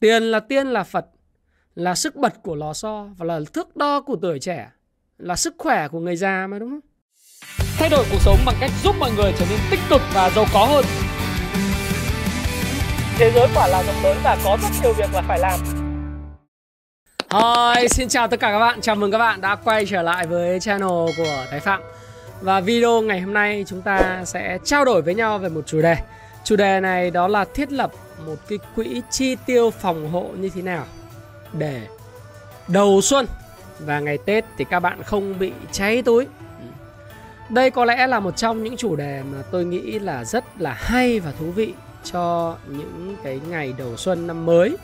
Tiền là tiên là Phật, là sức bật của lò xo và là thước đo của tuổi trẻ, là sức khỏe của người già mà đúng không? Thay đổi cuộc sống bằng cách giúp mọi người trở nên tích cực và giàu có hơn. Thế giới quả là rộng lớn và có rất nhiều việc là phải làm. Hi, xin chào tất cả các bạn. Chào mừng các bạn đã quay trở lại với channel của Thái Phạm. Và video ngày hôm nay chúng ta sẽ trao đổi với nhau về một chủ đề. Chủ đề này đó là thiết lập một cái quỹ chi tiêu phòng hộ như thế nào để đầu xuân và ngày Tết thì các bạn không bị cháy túi. Đây có lẽ là một trong những chủ đề mà tôi nghĩ là rất là hay và thú vị cho những cái ngày đầu xuân năm mới.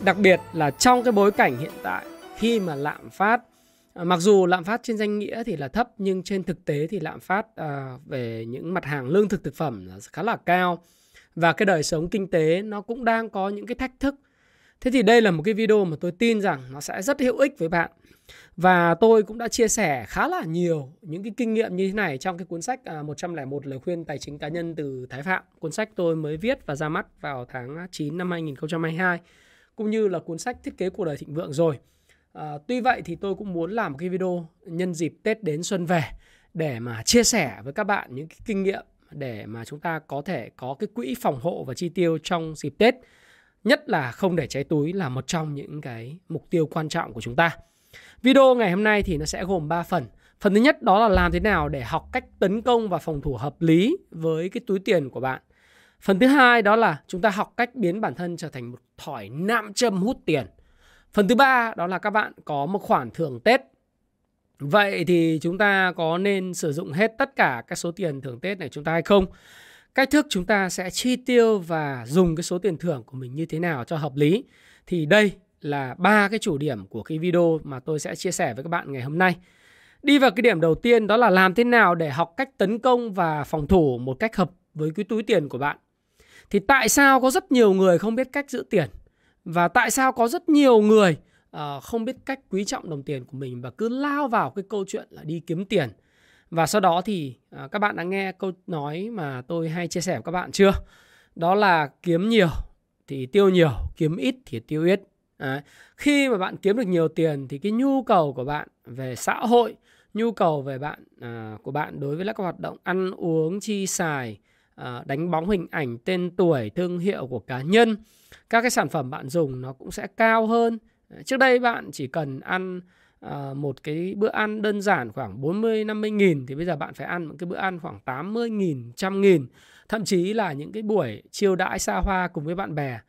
Đặc biệt là trong cái bối cảnh hiện tại khi mà lạm phát à, mặc dù lạm phát trên danh nghĩa thì là thấp nhưng trên thực tế thì lạm phát à, về những mặt hàng lương thực thực phẩm là khá là cao và cái đời sống kinh tế nó cũng đang có những cái thách thức. Thế thì đây là một cái video mà tôi tin rằng nó sẽ rất hữu ích với bạn. Và tôi cũng đã chia sẻ khá là nhiều những cái kinh nghiệm như thế này trong cái cuốn sách à, 101 lời khuyên tài chính cá nhân từ Thái Phạm. Cuốn sách tôi mới viết và ra mắt vào tháng 9 năm 2022 cũng như là cuốn sách thiết kế cuộc đời thịnh vượng rồi. À, tuy vậy thì tôi cũng muốn làm một cái video nhân dịp Tết đến xuân về để mà chia sẻ với các bạn những cái kinh nghiệm để mà chúng ta có thể có cái quỹ phòng hộ và chi tiêu trong dịp Tết. Nhất là không để cháy túi là một trong những cái mục tiêu quan trọng của chúng ta. Video ngày hôm nay thì nó sẽ gồm 3 phần. Phần thứ nhất đó là làm thế nào để học cách tấn công và phòng thủ hợp lý với cái túi tiền của bạn. Phần thứ hai đó là chúng ta học cách biến bản thân trở thành một thỏi nam châm hút tiền. Phần thứ ba đó là các bạn có một khoản thưởng Tết. Vậy thì chúng ta có nên sử dụng hết tất cả các số tiền thưởng Tết này chúng ta hay không? Cách thức chúng ta sẽ chi tiêu và dùng cái số tiền thưởng của mình như thế nào cho hợp lý? Thì đây là ba cái chủ điểm của cái video mà tôi sẽ chia sẻ với các bạn ngày hôm nay. Đi vào cái điểm đầu tiên đó là làm thế nào để học cách tấn công và phòng thủ một cách hợp với cái túi tiền của bạn. Thì tại sao có rất nhiều người không biết cách giữ tiền? Và tại sao có rất nhiều người uh, không biết cách quý trọng đồng tiền của mình và cứ lao vào cái câu chuyện là đi kiếm tiền? Và sau đó thì uh, các bạn đã nghe câu nói mà tôi hay chia sẻ với các bạn chưa? Đó là kiếm nhiều thì tiêu nhiều, kiếm ít thì tiêu ít. Đấy. Khi mà bạn kiếm được nhiều tiền thì cái nhu cầu của bạn về xã hội, nhu cầu về bạn à, của bạn đối với các hoạt động ăn uống chi xài, à, đánh bóng hình ảnh, tên tuổi, thương hiệu của cá nhân, các cái sản phẩm bạn dùng nó cũng sẽ cao hơn. Trước đây bạn chỉ cần ăn à, một cái bữa ăn đơn giản khoảng 40 50 nghìn thì bây giờ bạn phải ăn một cái bữa ăn khoảng 80 nghìn, trăm nghìn, thậm chí là những cái buổi chiêu đãi xa hoa cùng với bạn bè.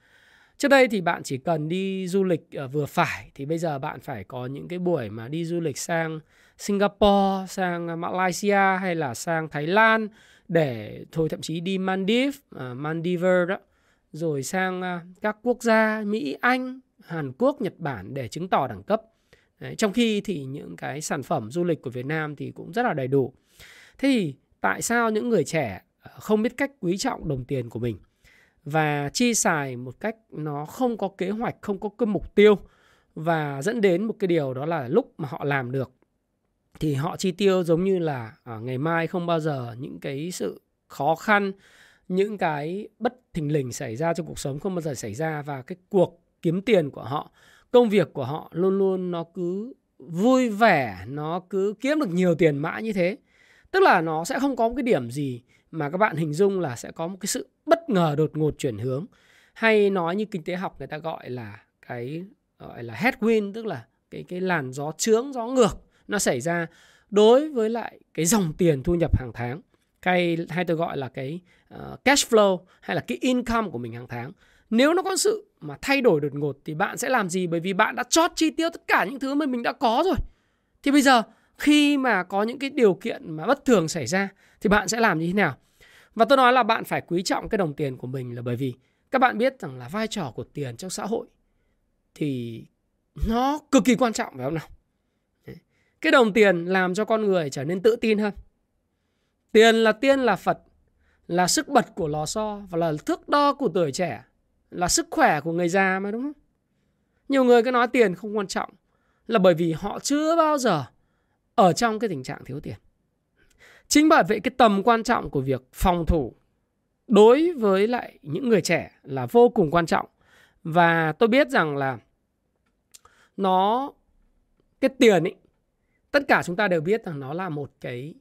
Trước đây thì bạn chỉ cần đi du lịch ờ, vừa phải thì bây giờ bạn phải có những cái buổi mà đi du lịch sang Singapore, sang ờ, Malaysia hay là sang Thái Lan để thôi thậm chí đi Maldives, uh, Maldives đó, rồi sang uh, các quốc gia Mỹ, Anh, Hàn Quốc, Nhật Bản để chứng tỏ đẳng cấp. Đấy, trong khi thì những cái sản phẩm du lịch của Việt Nam thì cũng rất là đầy đủ. Thế thì tại sao những người trẻ ờ, không biết cách quý trọng đồng tiền của mình? và chi xài một cách nó không có kế hoạch, không có cái mục tiêu và dẫn đến một cái điều đó là lúc mà họ làm được thì họ chi tiêu giống như là à, ngày mai không bao giờ những cái sự khó khăn, những cái bất thình lình xảy ra trong cuộc sống không bao giờ xảy ra và cái cuộc kiếm tiền của họ, công việc của họ luôn luôn nó cứ vui vẻ, nó cứ kiếm được nhiều tiền mãi như thế. Tức là nó sẽ không có một cái điểm gì mà các bạn hình dung là sẽ có một cái sự bất ngờ đột ngột chuyển hướng. Hay nói như kinh tế học người ta gọi là cái gọi là headwind tức là cái cái làn gió trướng gió ngược nó xảy ra đối với lại cái dòng tiền thu nhập hàng tháng. Cái hay tôi gọi là cái uh, cash flow hay là cái income của mình hàng tháng nếu nó có sự mà thay đổi đột ngột thì bạn sẽ làm gì? Bởi vì bạn đã chót chi tiêu tất cả những thứ mà mình đã có rồi. Thì bây giờ khi mà có những cái điều kiện mà bất thường xảy ra thì bạn sẽ làm như thế nào? Và tôi nói là bạn phải quý trọng cái đồng tiền của mình là bởi vì các bạn biết rằng là vai trò của tiền trong xã hội thì nó cực kỳ quan trọng phải không nào? Cái đồng tiền làm cho con người trở nên tự tin hơn. Tiền là tiên là Phật, là sức bật của lò xo và là thước đo của tuổi trẻ, là sức khỏe của người già mà, đúng không? Nhiều người cứ nói tiền không quan trọng là bởi vì họ chưa bao giờ ở trong cái tình trạng thiếu tiền. Chính bởi vậy cái tầm quan trọng của việc phòng thủ đối với lại những người trẻ là vô cùng quan trọng. và tôi biết rằng là nó, cái tiền ấy, tất cả chúng ta đều biết rằng nó là một cái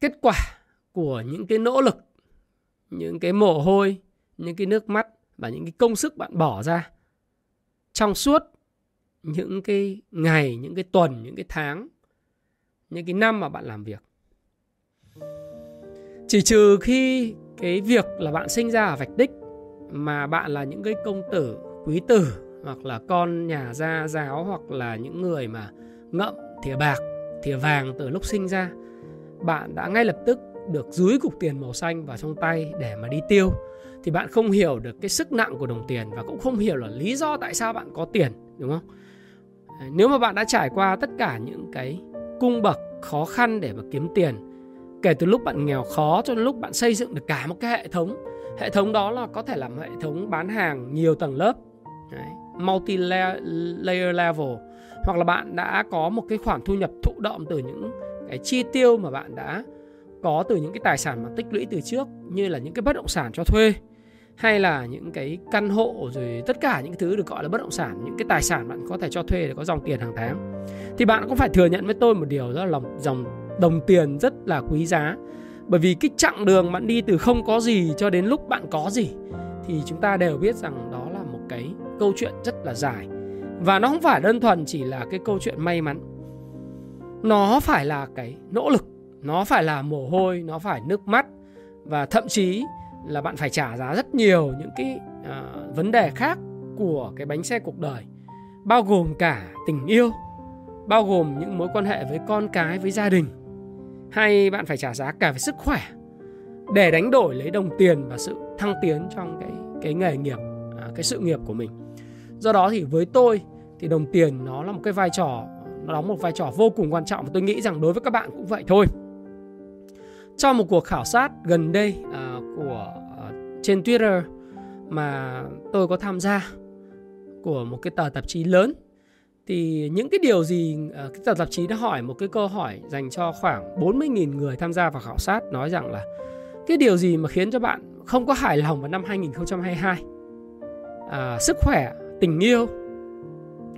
kết quả của những cái nỗ lực, những cái mồ hôi, những cái nước mắt và những cái công sức bạn bỏ ra. Trong suốt những cái ngày, những cái tuần, những cái tháng, những cái năm mà bạn làm việc. Chỉ trừ khi cái việc là bạn sinh ra ở vạch đích mà bạn là những cái công tử, quý tử, hoặc là con nhà gia giáo, hoặc là những người mà ngậm thìa bạc, thìa vàng từ lúc sinh ra, bạn đã ngay lập tức được dúi cục tiền màu xanh vào trong tay để mà đi tiêu thì bạn không hiểu được cái sức nặng của đồng tiền và cũng không hiểu là lý do tại sao bạn có tiền đúng không? Nếu mà bạn đã trải qua tất cả những cái cung bậc khó khăn để mà kiếm tiền kể từ lúc bạn nghèo khó cho đến lúc bạn xây dựng được cả một cái hệ thống hệ thống đó là có thể là hệ thống bán hàng nhiều tầng lớp Đấy, multi layer level hoặc là bạn đã có một cái khoản thu nhập thụ động từ những cái chi tiêu mà bạn đã có từ những cái tài sản mà tích lũy từ trước như là những cái bất động sản cho thuê hay là những cái căn hộ rồi tất cả những thứ được gọi là bất động sản, những cái tài sản bạn có thể cho thuê để có dòng tiền hàng tháng, thì bạn cũng phải thừa nhận với tôi một điều, đó là lòng, dòng đồng tiền rất là quý giá. Bởi vì cái chặng đường bạn đi từ không có gì cho đến lúc bạn có gì, thì chúng ta đều biết rằng đó là một cái câu chuyện rất là dài. Và nó không phải đơn thuần chỉ là cái câu chuyện may mắn. Nó phải là cái nỗ lực, nó phải là mồ hôi, nó phải nước mắt, và thậm chí là bạn phải trả giá rất nhiều những cái uh, vấn đề khác của cái bánh xe cuộc đời bao gồm cả tình yêu bao gồm những mối quan hệ với con cái với gia đình. Hay bạn phải trả giá cả về sức khỏe để đánh đổi lấy đồng tiền và sự thăng tiến trong cái cái nghề nghiệp à, cái sự nghiệp của mình. Do đó thì với tôi thì đồng tiền nó là một cái vai trò nó đóng một vai trò vô cùng quan trọng và tôi nghĩ rằng đối với các bạn cũng vậy thôi. Trong một cuộc khảo sát gần đây à, của uh, trên Twitter mà tôi có tham gia của một cái tờ tạp chí lớn. Thì những cái điều gì uh, cái tờ tạp chí đã hỏi một cái câu hỏi dành cho khoảng 40.000 người tham gia vào khảo sát nói rằng là cái điều gì mà khiến cho bạn không có hài lòng vào năm 2022 à, ờ, sức khỏe tình yêu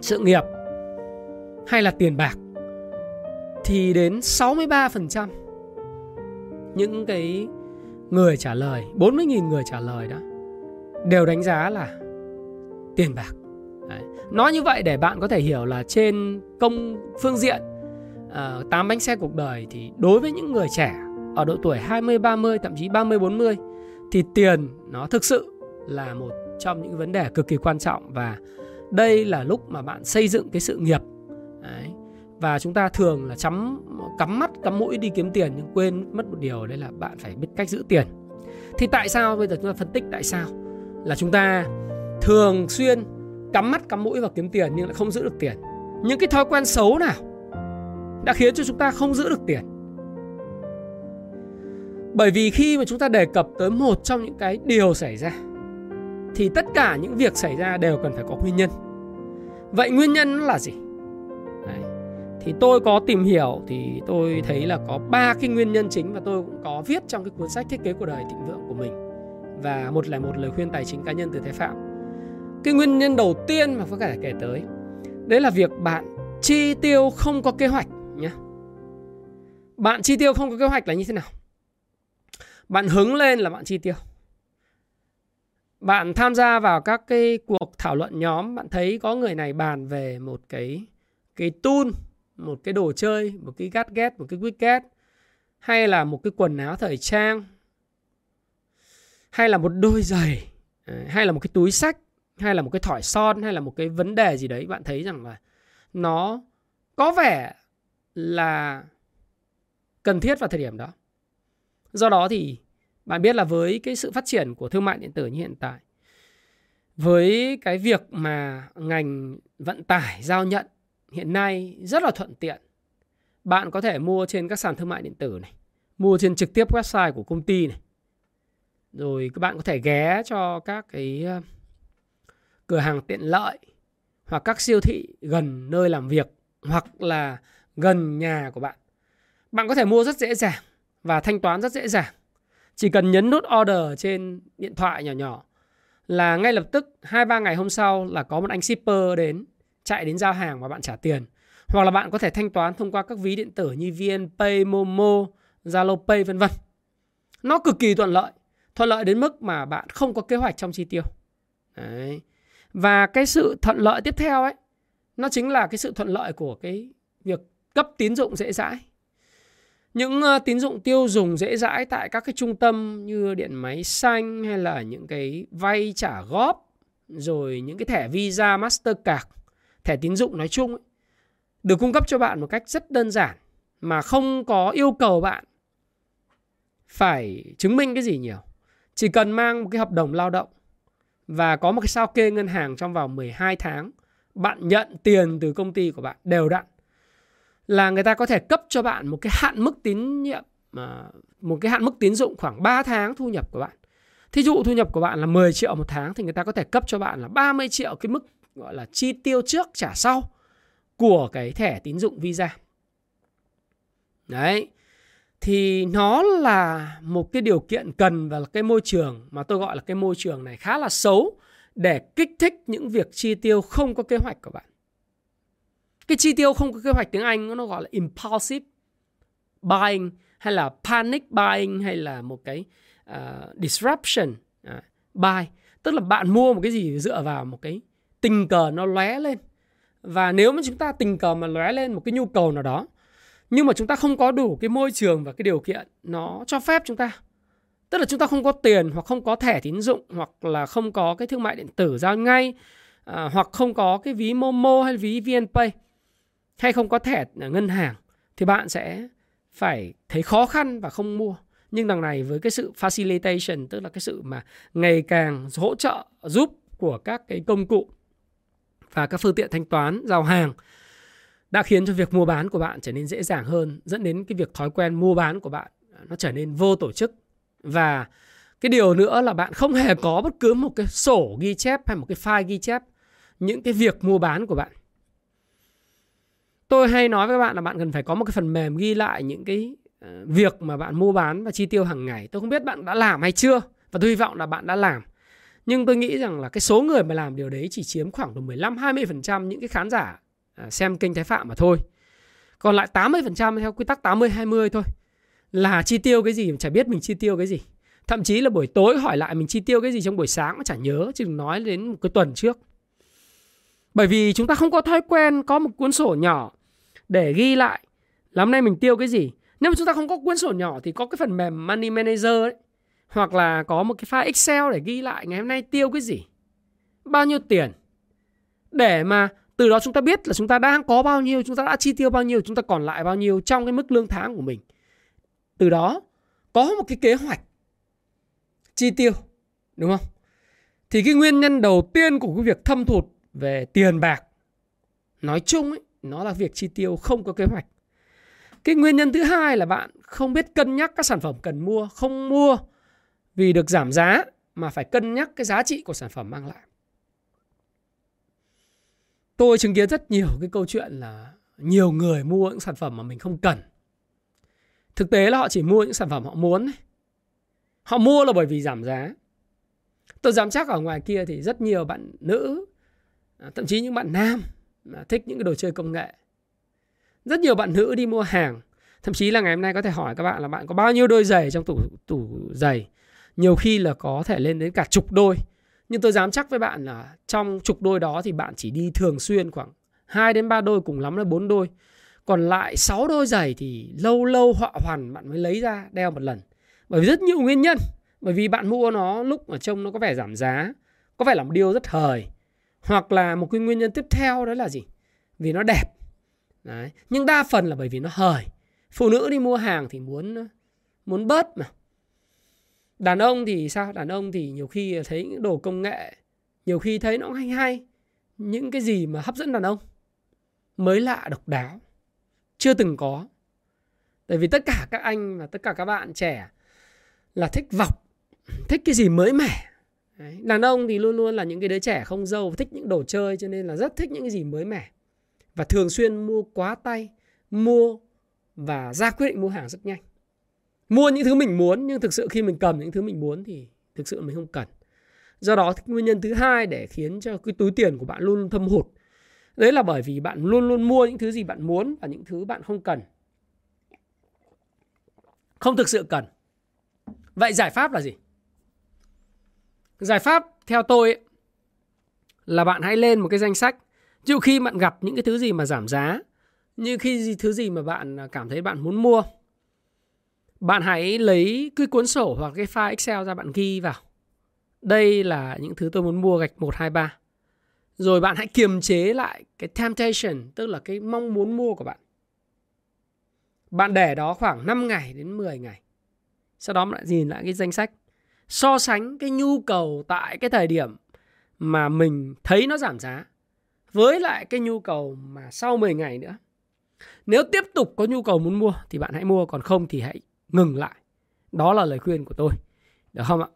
sự nghiệp hay là tiền bạc? Thì đến 63% những cái người trả lời 40.000 người trả lời đó đều đánh giá là tiền bạc Đấy. nói như vậy để bạn có thể hiểu là trên công phương diện ờ, tám uh, bánh xe cuộc đời thì đối với những người trẻ ở độ tuổi 20 30 thậm chí 30 40 thì tiền nó thực sự là một trong những vấn đề cực kỳ quan trọng và đây là lúc mà bạn xây dựng cái sự nghiệp và chúng ta thường là chấm, cắm mắt, cắm mũi đi kiếm tiền nhưng quên mất một điều, đấy là bạn phải biết cách giữ tiền. Thì tại sao bây giờ chúng ta phân tích tại sao? Là chúng ta thường xuyên cắm mắt, cắm mũi vào kiếm tiền nhưng lại không giữ được tiền. Những cái thói quen xấu nào đã khiến cho chúng ta không giữ được tiền? Bởi vì khi mà chúng ta đề cập tới một trong những cái điều xảy ra, thì tất cả những việc xảy ra đều cần phải có nguyên nhân. Vậy nguyên nhân là gì? Thì tôi có tìm hiểu thì tôi thấy là có ba cái nguyên nhân chính và tôi cũng có viết trong cái cuốn sách thiết kế cuộc đời thịnh vượng của mình. Và một là một lời khuyên tài chính cá nhân từ thái phạm. Cái nguyên nhân đầu tiên mà có thể kể tới đấy là việc bạn chi tiêu không có kế hoạch nhé bạn chi tiêu không có kế hoạch là như thế nào? Bạn hứng lên là bạn chi tiêu. Bạn tham gia vào các cái cuộc thảo luận nhóm bạn thấy có người này bàn về một cái cái tool một cái đồ chơi, một cái gadget, một cái widget, hay là một cái quần áo thời trang, hay là một đôi giày hay là một cái túi sách, hay là một cái thỏi son, hay là một cái vấn đề gì đấy, bạn thấy rằng là nó có vẻ là cần thiết vào thời điểm đó. Do đó thì bạn biết là với cái sự phát triển của thương mại điện tử như hiện tại, với cái việc mà ngành vận tải, giao nhận hiện nay rất là thuận tiện. Bạn có thể mua trên các sàn thương mại điện tử này, mua trên trực tiếp website của công ty này. Rồi các bạn có thể ghé cho các cái ờ, cửa hàng tiện lợi hoặc các siêu thị gần nơi làm việc hoặc là gần nhà của bạn. Bạn có thể mua rất dễ dàng và thanh toán rất dễ dàng. Chỉ cần nhấn nút order trên điện thoại nhỏ nhỏ là ngay lập tức hai ba ngày hôm sau là có một anh shipper đến chạy đến giao hàng và bạn trả tiền hoặc là bạn có thể thanh toán thông qua các ví điện tử như VNPay, Momo, Zalo Pay vân vân. Nó cực kỳ thuận lợi, thuận lợi đến mức mà bạn không có kế hoạch trong chi tiêu. Đấy. Và cái sự thuận lợi tiếp theo ấy, nó chính là cái sự thuận lợi của cái việc cấp tín dụng dễ dãi. Những ờ, tín dụng tiêu dùng dễ dãi tại các cái trung tâm như điện máy xanh hay là những cái vay trả góp rồi những cái thẻ Visa, Mastercard, thẻ tín dụng nói chung ấy, được cung cấp cho bạn một cách rất đơn giản mà không có yêu cầu bạn phải chứng minh cái gì nhiều. Chỉ cần mang một cái hợp đồng lao động và có một cái sao kê ngân hàng trong vòng 12 tháng, bạn nhận tiền từ công ty của bạn đều đặn là người ta có thể cấp cho bạn một cái hạn mức tín nhiệm à, một cái hạn mức tín dụng khoảng 3 tháng thu nhập của bạn. Thí dụ thu nhập của bạn là 10 triệu một tháng thì người ta có thể cấp cho bạn là 30 triệu cái mức gọi là chi tiêu trước trả sau của cái thẻ tín dụng Visa. Đấy. Thì nó là một cái điều kiện cần và là cái môi trường mà tôi gọi là cái môi trường này khá là xấu để kích thích những việc chi tiêu không có kế hoạch của bạn. Cái chi tiêu không có kế hoạch tiếng Anh nó gọi là impulsive buying hay là panic buying hay là một cái uh, disruption uh, buy. Tức là bạn mua một cái gì dựa vào một cái tình cờ nó lóe lên. Và nếu mà chúng ta tình cờ mà lóe lên một cái nhu cầu nào đó nhưng mà chúng ta không có đủ cái môi trường và cái điều kiện nó cho phép chúng ta tức là chúng ta không có tiền hoặc không có thẻ tín dụng hoặc là không có cái thương mại điện tử giao ngay à, hoặc không có cái ví Momo hay ví VNPay hay không có thẻ ngân hàng thì bạn sẽ phải thấy khó khăn và không mua nhưng đằng này với cái sự facilitation tức là cái sự mà ngày càng hỗ trợ giúp của các cái công cụ và các phương tiện thanh toán, giao hàng đã khiến cho việc mua bán của bạn trở nên dễ dàng hơn, dẫn đến cái việc thói quen mua bán của bạn à, nó trở nên vô tổ chức. Và cái điều nữa là bạn không hề có bất cứ một cái sổ ghi chép hay một cái file ghi chép những cái việc mua bán của bạn. Tôi hay nói với các bạn là bạn cần phải có một cái phần mềm ghi lại những cái ờ, việc mà bạn mua bán và chi tiêu hàng ngày. Tôi không biết bạn đã làm hay chưa và tôi hy vọng là bạn đã làm nhưng tôi nghĩ rằng là cái số người mà làm điều đấy chỉ chiếm khoảng từ 15 20% những cái khán giả à, xem kênh Thái Phạm mà thôi. Còn lại 80% theo quy tắc 80 20 thôi. Là chi tiêu cái gì mà chả biết mình chi tiêu cái gì. Thậm chí là buổi tối hỏi lại mình chi tiêu cái gì trong buổi sáng cũng chả nhớ, chứ đừng nói đến một cái tuần trước. Bởi vì chúng ta không có thói quen có một cuốn sổ nhỏ để ghi lại là hôm nay mình tiêu cái gì. Nếu mà chúng ta không có cuốn sổ nhỏ thì có cái phần mềm Money Manager ấy. Hoặc là có một cái file Excel để ghi lại ngày hôm nay tiêu cái gì. Bao nhiêu tiền. Để mà từ đó chúng ta biết là chúng ta đang có bao nhiêu, chúng ta đã chi tiêu bao nhiêu, chúng ta còn lại bao nhiêu trong cái mức lương tháng của mình từ đó, có một cái kế hoạch chi tiêu, đúng không thì cái nguyên nhân đầu tiên của cái việc thâm thụt về tiền bạc, nói chung ấy, nó là việc chi tiêu không có kế hoạch cái nguyên nhân thứ hai là bạn không biết cân nhắc các sản phẩm cần mua, không mua vì được giảm giá mà phải cân nhắc cái giá trị của sản phẩm mang lại. Tôi chứng kiến rất nhiều cái câu chuyện là nhiều người mua những sản phẩm mà mình không cần. Thực tế là họ chỉ mua những sản phẩm họ muốn họ mua là bởi vì giảm giá. Tôi dám chắc ở ngoài kia thì rất nhiều bạn nữ à, thậm chí những bạn nam thích những cái đồ chơi công nghệ. Rất nhiều bạn nữ đi mua hàng. Thậm chí là ngày hôm nay có thể hỏi các bạn là bạn có bao nhiêu đôi giày trong tủ tủ giày? Nhiều khi là có thể lên đến cả chục đôi nhưng tôi dám chắc với bạn là trong chục đôi đó thì bạn chỉ đi thường xuyên khoảng 2 đến 3 đôi cùng lắm là 4 đôi. Còn lại 6 đôi giày thì lâu lâu họa hoàn bạn mới lấy ra đeo một lần. Bởi vì rất nhiều nguyên nhân. Bởi vì bạn mua nó lúc mà trông nó có vẻ giảm giá, có vẻ là một điều rất thời, Hoặc là một cái nguyên nhân tiếp theo đó là gì? Vì nó đẹp. Đấy. Nhưng đa phần là bởi vì nó hời. Phụ nữ đi mua hàng thì muốn muốn bớt mà đàn ông thì sao? Đàn ông thì nhiều khi thấy những đồ công nghệ, nhiều khi thấy nó hay hay, những cái gì mà hấp dẫn đàn ông, mới lạ độc đáo, chưa từng có. Tại vì tất cả các anh và tất cả các bạn trẻ là thích vọc, thích cái gì mới mẻ. Đấy. đàn ông thì luôn luôn là những cái đứa trẻ không dâu, thích những đồ chơi cho nên là rất thích những cái gì mới mẻ. Và thường xuyên mua quá tay, mua và ra quyết định mua hàng rất nhanh mua những thứ mình muốn nhưng thực sự khi mình cầm những thứ mình muốn thì thực sự mình không cần Do đó nguyên nhân thứ hai để khiến cho cái túi tiền của bạn luôn luôn thâm hụt. Đấy là bởi vì bạn luôn luôn mua những thứ gì bạn muốn và những thứ bạn không cần. Không thực sự cần. Vậy giải pháp là gì? Giải pháp theo tôi ấy, là bạn hãy lên một cái danh sách. Ví khi bạn gặp những cái thứ gì mà giảm giá, như khi thứ gì mà bạn cảm thấy bạn muốn mua, bạn hãy lấy cái cuốn sổ hoặc cái file Excel ra bạn ghi vào. Đây là những thứ tôi muốn mua gạch 1, 2, 3. Rồi bạn hãy kiềm chế lại cái temptation, tức là cái mong muốn mua của bạn. Bạn để đó khoảng 5 ngày đến 10 ngày. Sau đó bạn lại nhìn lại cái danh sách. So sánh cái nhu cầu tại cái thời điểm mà mình thấy nó giảm giá với lại cái nhu cầu mà sau 10 ngày nữa. Nếu tiếp tục có nhu cầu muốn mua thì bạn hãy mua, còn không thì hãy ngừng lại. Đó là lời khuyên của tôi. Được không ạ?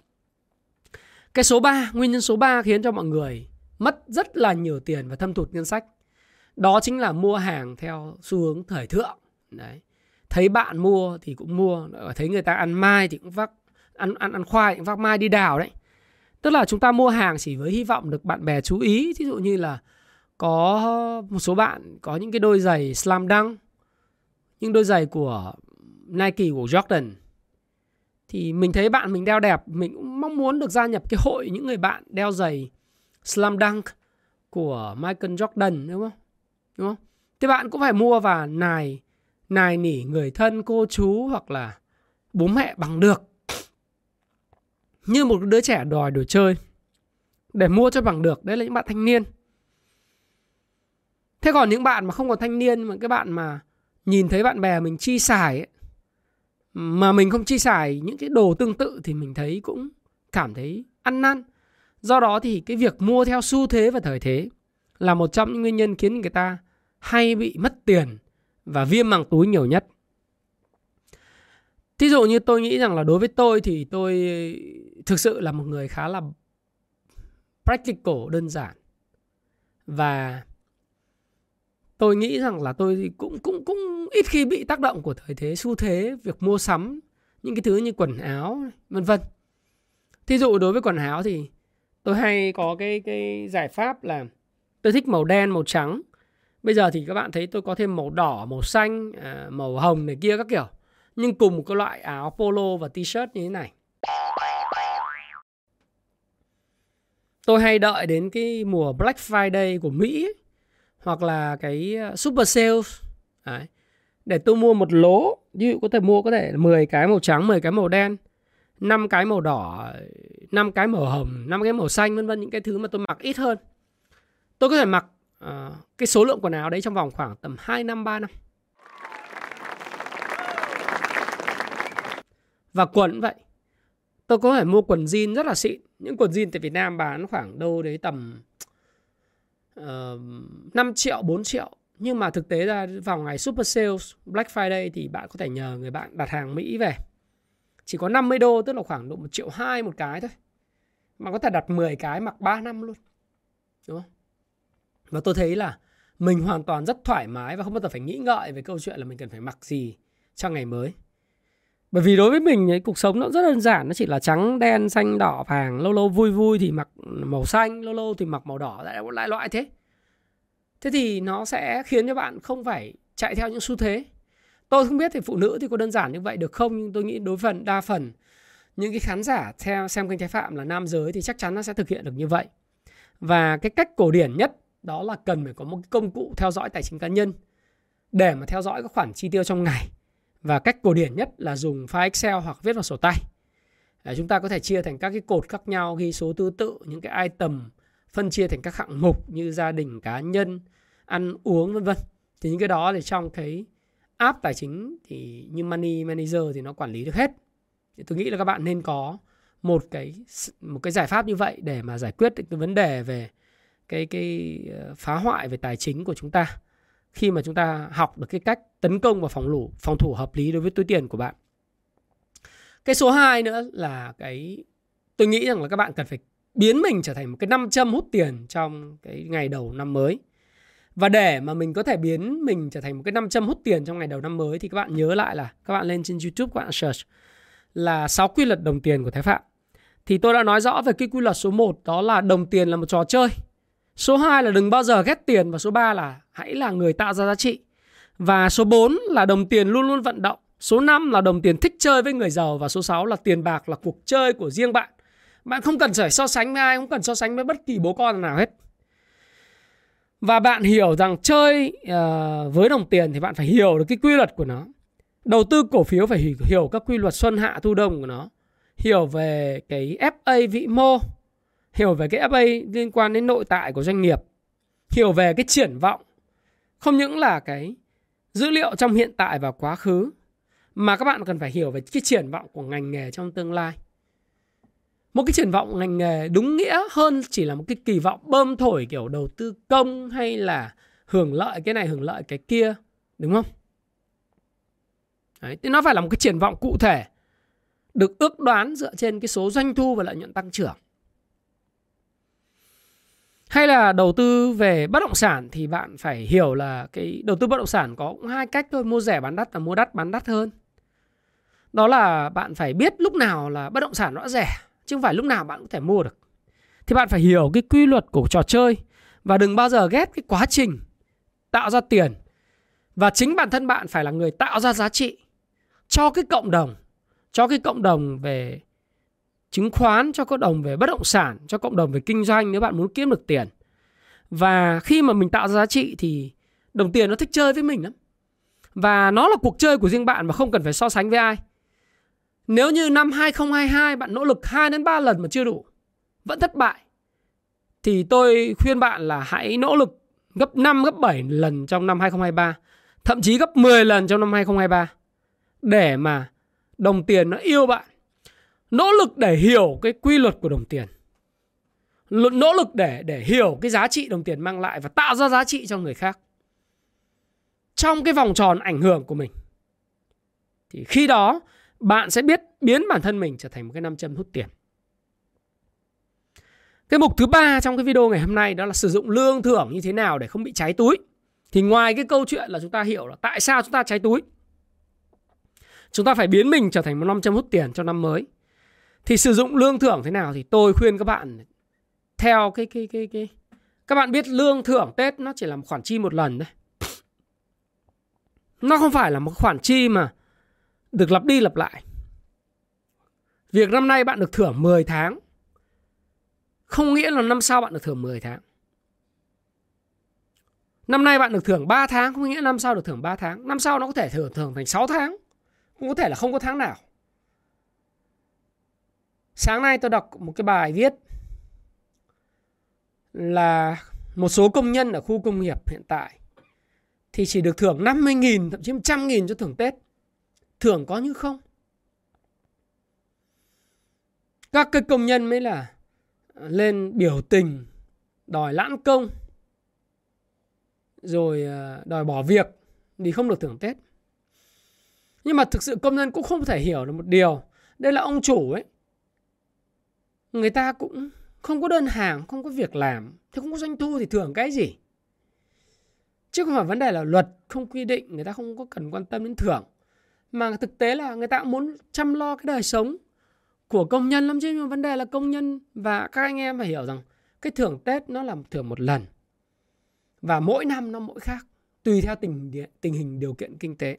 Cái số 3, nguyên nhân số 3 khiến cho mọi người mất rất là nhiều tiền và thâm thụt ngân sách. Đó chính là mua hàng theo xu hướng thời thượng. Đấy. Thấy bạn mua thì cũng mua, thấy người ta ăn mai thì cũng vác ăn ăn ăn khoai cũng vác mai đi đào đấy. Tức là chúng ta mua hàng chỉ với hy vọng được bạn bè chú ý, ví dụ như là có một số bạn có những cái đôi giày slam dunk, những đôi giày của Nike của Jordan. Thì mình thấy bạn mình đeo đẹp mình cũng mong muốn được gia nhập cái hội những người bạn đeo giày slam dunk của Michael Jordan đúng không? Đúng không? Thế bạn cũng phải mua và nài nài nỉ người thân cô chú hoặc là bố mẹ bằng được. Như một đứa trẻ đòi đồ chơi để mua cho bằng được đấy là những bạn thanh niên. Thế còn những bạn mà không còn thanh niên mà cái bạn mà nhìn thấy bạn bè mình chi xài ấy, mà mình không chi xài những cái đồ tương tự thì mình thấy cũng cảm thấy ăn năn. Do đó thì cái việc mua theo xu thế và thời thế là một trong những nguyên nhân khiến người ta hay bị mất tiền và viêm màng túi nhiều nhất. Thí dụ như tôi nghĩ rằng là đối với tôi thì tôi thực sự là một người khá là practical, đơn giản và tôi nghĩ rằng là tôi cũng cũng cũng ít khi bị tác động của thời thế xu thế việc mua sắm những cái thứ như quần áo vân vân. Thí dụ đối với quần áo thì tôi hay có cái cái giải pháp là tôi thích màu đen màu trắng. Bây giờ thì các bạn thấy tôi có thêm màu đỏ màu xanh à, màu hồng này kia các kiểu. Nhưng cùng một cái loại áo polo và t-shirt như thế này. Tôi hay đợi đến cái mùa Black Friday của Mỹ ấy, hoặc là cái ờ, super sales. Đấy. để tôi mua một lố ví dụ có thể mua có thể 10 cái màu trắng 10 cái màu đen 5 cái màu đỏ 5 cái màu hồng 5 cái màu xanh vân vân những cái thứ mà tôi mặc ít hơn. Tôi có thể mặc uh, cái số lượng quần áo đấy trong vòng khoảng tầm 2 năm 3 năm. Và quần cũng vậy. Tôi có thể mua quần jean rất là xịn. Những quần jean tại Việt Nam bán khoảng đâu đấy tầm uh, 5 triệu 4 triệu. Nhưng mà thực tế ra vào ngày Super Sales Black Friday thì bạn có thể nhờ người bạn đặt hàng Mỹ về. Chỉ có 50 đô tức là khoảng độ 1 triệu 2 một cái thôi. Mà có thể đặt 10 cái mặc 3 năm luôn. Đúng không? Và tôi thấy là mình hoàn toàn rất thoải mái và không bao giờ phải nghĩ ngợi về câu chuyện là mình cần phải mặc gì cho ngày mới bởi vì đối với mình ấy, cuộc sống nó rất đơn giản nó chỉ là trắng đen xanh đỏ vàng lâu lâu vui vui thì mặc màu xanh lâu lâu thì mặc màu đỏ lại lại loại thế. Thế thì nó sẽ khiến cho bạn không phải chạy theo những xu thế. Tôi không biết thì phụ nữ thì có đơn giản như vậy được không nhưng tôi nghĩ đối phần đa phần những cái khán giả theo xem kênh trái phạm là nam giới thì chắc chắn nó sẽ thực hiện được như vậy. Và cái cách cổ điển nhất đó là cần phải có một công cụ theo dõi tài chính cá nhân để mà theo dõi các khoản chi tiêu trong ngày và cách cổ điển nhất là dùng file Excel hoặc viết vào sổ tay. À, chúng ta có thể chia thành các cái cột khác nhau ghi số thứ tự những cái item phân chia thành các hạng mục như gia đình, cá nhân, ăn uống vân vân. Thì những cái đó thì trong cái app tài chính thì như Money Manager thì nó quản lý được hết. Thì tôi nghĩ là các bạn nên có một cái một cái giải pháp như vậy để mà giải quyết được cái vấn đề về cái cái ờ, phá hoại về tài chính của chúng ta khi mà chúng ta học được cái cách tấn công và phòng thủ phòng thủ hợp lý đối với túi tiền của bạn. Cái số 2 nữa là cái, tôi nghĩ rằng là các bạn cần phải biến mình trở thành một cái nam châm hút tiền trong cái ngày đầu năm mới. Và để mà mình có thể biến mình trở thành một cái nam châm hút tiền trong ngày đầu năm mới thì các bạn nhớ lại là, các bạn lên trên YouTube, các bạn search là 6 quy luật đồng tiền của Thái Phạm. thì tôi đã nói rõ về cái quy luật số 1 đó là đồng tiền là một trò chơi. Số 2 là đừng bao giờ ghét tiền và số 3 là hãy là người tạo ra giá trị. Và số 4 là đồng tiền luôn luôn vận động. Số 5 là đồng tiền thích chơi với người giàu và số 6 là tiền bạc là cuộc chơi của riêng bạn. Bạn không cần phải so sánh với ai, không cần so sánh với bất kỳ bố con nào hết. Và bạn hiểu rằng chơi uh, với đồng tiền thì bạn phải hiểu được cái quy luật của nó. Đầu tư cổ phiếu phải hiểu các quy luật xuân hạ thu đông của nó. Hiểu về cái FA vĩ mô, hiểu về cái FA liên quan đến nội tại của doanh nghiệp, hiểu về cái triển vọng. Không những là cái dữ liệu trong hiện tại và quá khứ mà các bạn cần phải hiểu về cái triển vọng của ngành nghề trong tương lai. Một cái triển vọng ngành nghề đúng nghĩa hơn chỉ là một cái kỳ vọng bơm thổi kiểu đầu tư công hay là hưởng lợi cái này hưởng lợi cái kia, đúng không? Đấy, thì nó phải là một cái triển vọng cụ thể được ước đoán dựa trên cái số doanh thu và lợi nhuận tăng trưởng. Hay là đầu tư về bất động sản thì bạn phải hiểu là cái đầu tư bất động sản có cũng hai cách thôi, mua rẻ bán đắt và mua đắt bán đắt hơn. Đó là bạn phải biết lúc nào là bất động sản nó rẻ, chứ không phải lúc nào bạn cũng thể mua được. Thì bạn phải hiểu cái quy luật của trò chơi và đừng bao giờ ghét cái quá trình tạo ra tiền. Và chính bản thân bạn phải là người tạo ra giá trị cho cái cộng đồng, cho cái cộng đồng về chứng khoán, cho cộng đồng về bất động sản, cho cộng đồng về kinh doanh nếu bạn muốn kiếm được tiền. Và khi mà mình tạo ra giá trị thì đồng tiền nó thích chơi với mình lắm. Và nó là cuộc chơi của riêng bạn mà không cần phải so sánh với ai. Nếu như năm 2022 bạn nỗ lực 2 đến 3 lần mà chưa đủ, vẫn thất bại thì tôi khuyên bạn là hãy nỗ lực gấp 5 gấp 7 lần trong năm 2023, thậm chí gấp 10 lần trong năm 2023 để mà đồng tiền nó yêu bạn. Nỗ lực để hiểu cái quy luật của đồng tiền. Nỗ lực để để hiểu cái giá trị đồng tiền mang lại và tạo ra giá trị cho người khác. Trong cái vòng tròn ảnh hưởng của mình. Thì khi đó bạn sẽ biết biến bản thân mình trở thành một cái nam châm hút tiền. Cái mục thứ ba trong cái video ngày hôm nay đó là sử dụng lương thưởng như thế nào để không bị cháy túi. Thì ngoài cái câu chuyện là chúng ta hiểu là tại sao chúng ta cháy túi, Chúng ta phải biến mình trở thành một nam châm hút tiền cho năm mới. Thì sử dụng lương thưởng thế nào thì tôi khuyên các bạn theo cái cái cái cái, các bạn biết lương thưởng Tết nó chỉ là một khoản chi một lần thôi. Nó không phải là một khoản chi mà được lặp đi lặp lại. Việc năm nay bạn được thưởng 10 tháng, không nghĩa là năm sau bạn được thưởng 10 tháng. Năm nay bạn được thưởng 3 tháng, không nghĩa năm sau được thưởng 3 tháng. Năm sau nó có thể thưởng thưởng thành 6 tháng. Cũng có thể là không có tháng nào. Sáng nay tôi đọc một cái bài viết là một số công nhân ở khu công nghiệp hiện tại thì chỉ được thưởng 50.000 thậm chí 100.000 cho thưởng Tết. Thưởng có như không. Các cái công nhân mới là lên biểu tình, đòi lãn công, rồi ờ, đòi bỏ việc vì không được thưởng Tết. Nhưng mà thực sự công nhân cũng không thể hiểu được một điều. Đây là ông chủ ấy. Người ta cũng không có đơn hàng, không có việc làm. Thì không có doanh thu thì thưởng cái gì? Chứ không phải vấn đề là luật không quy định, người ta không có cần quan tâm đến thưởng. Mà thực tế là người ta cũng muốn chăm lo cái đời sống của công nhân lắm chứ. Nhưng vấn đề là công nhân và các anh em phải hiểu rằng cái thưởng Tết nó là thưởng một lần. Và mỗi năm nó mỗi khác. Tùy theo tình, tình hình điều kiện kinh tế.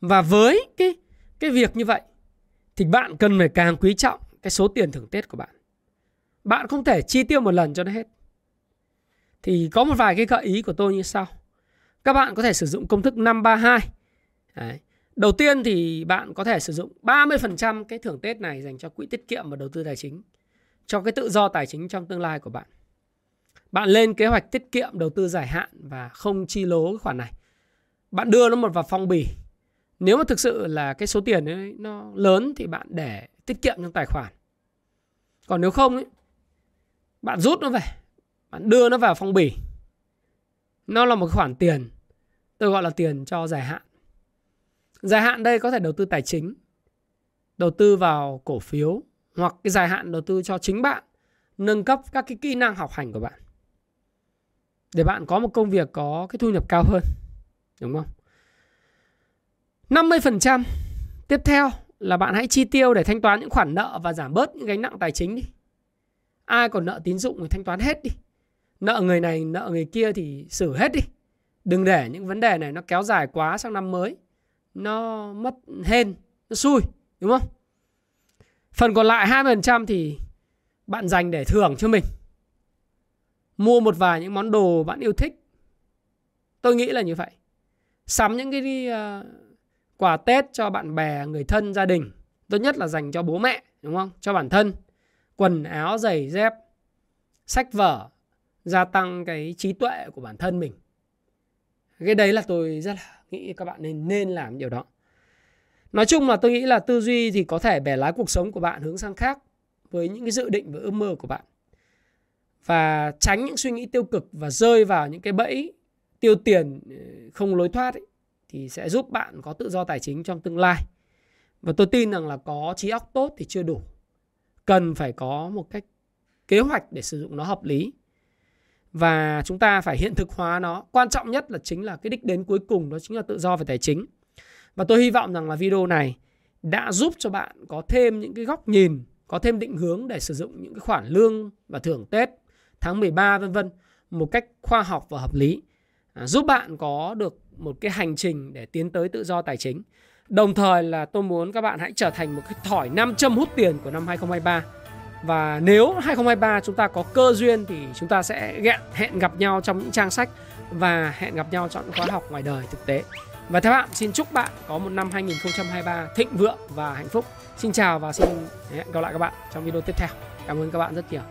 Và với cái cái việc như vậy thì bạn cần phải càng quý trọng cái số tiền thưởng Tết của bạn. Bạn không thể chi tiêu một lần cho nó hết. Thì có một vài cái gợi ý của tôi như sau. Các bạn có thể sử dụng công thức 532. Đấy. Đầu tiên thì bạn có thể sử dụng 30% cái thưởng Tết này dành cho quỹ tiết kiệm và đầu tư tài chính. Cho cái tự do tài chính trong tương lai của bạn. Bạn lên kế hoạch tiết kiệm, đầu tư dài hạn và không chi lố cái khoản này. Bạn đưa nó một vào phong bì nếu mà thực sự là cái số tiền ấy nó lớn thì bạn để tiết kiệm trong tài khoản. Còn nếu không ấy, bạn rút nó về, bạn đưa nó vào phong bì. Nó là một khoản tiền, tôi gọi là tiền cho dài hạn. Dài hạn đây có thể đầu tư tài chính, đầu tư vào cổ phiếu hoặc cái dài hạn đầu tư cho chính bạn, nâng cấp các cái kỹ năng học hành của bạn. Để bạn có một công việc có cái thu nhập cao hơn. Đúng không? 50% tiếp theo là bạn hãy chi tiêu để thanh toán những khoản nợ và giảm bớt những gánh nặng tài chính đi. Ai còn nợ tín dụng thì thanh toán hết đi. Nợ người này, nợ người kia thì xử hết đi. Đừng để những vấn đề này nó kéo dài quá sang năm mới. Nó mất hên, nó xui, đúng không? Phần còn lại 20% thì bạn dành để thưởng cho mình. Mua một vài những món đồ bạn yêu thích. Tôi nghĩ là như vậy. Sắm những cái uh, quà Tết cho bạn bè, người thân, gia đình. Tốt nhất là dành cho bố mẹ, đúng không? Cho bản thân. Quần áo, giày, dép, sách vở, gia tăng cái trí tuệ của bản thân mình. Cái đấy là tôi rất là nghĩ các bạn nên nên làm điều đó. Nói chung là tôi nghĩ là tư duy thì có thể bẻ lái cuộc sống của bạn hướng sang khác với những cái dự định và ước mơ của bạn. Và tránh những suy nghĩ tiêu cực và rơi vào những cái bẫy tiêu tiền ừ, không lối thoát ấy, thì sẽ giúp bạn có tự do tài chính trong tương lai. Và tôi tin rằng là có trí óc tốt thì chưa đủ. Cần phải có một cách kế hoạch để sử dụng nó hợp lý. Và chúng ta phải hiện thực hóa nó. Quan trọng nhất là chính là cái đích đến cuối cùng đó chính là tự do về tài chính. Và tôi hy vọng rằng là video này đã giúp cho bạn có thêm những cái góc nhìn, có thêm định hướng để sử dụng những cái khoản lương và thưởng Tết tháng 13 vân vân một cách khoa học và hợp lý. À, giúp bạn có được một cái hành trình để tiến tới tự do tài chính. Đồng thời là tôi muốn các bạn hãy trở thành một cái thỏi nam châm hút tiền của năm 2023. Và nếu 2023 chúng ta có cơ duyên thì chúng ta sẽ hẹn gặp nhau trong những trang sách và hẹn gặp nhau trong những khóa học ngoài đời thực tế. Và theo bạn, xin chúc bạn có một năm 2023 thịnh vượng và hạnh phúc. Xin chào và xin hẹn gặp lại các bạn trong video tiếp theo. Cảm ơn các bạn rất nhiều.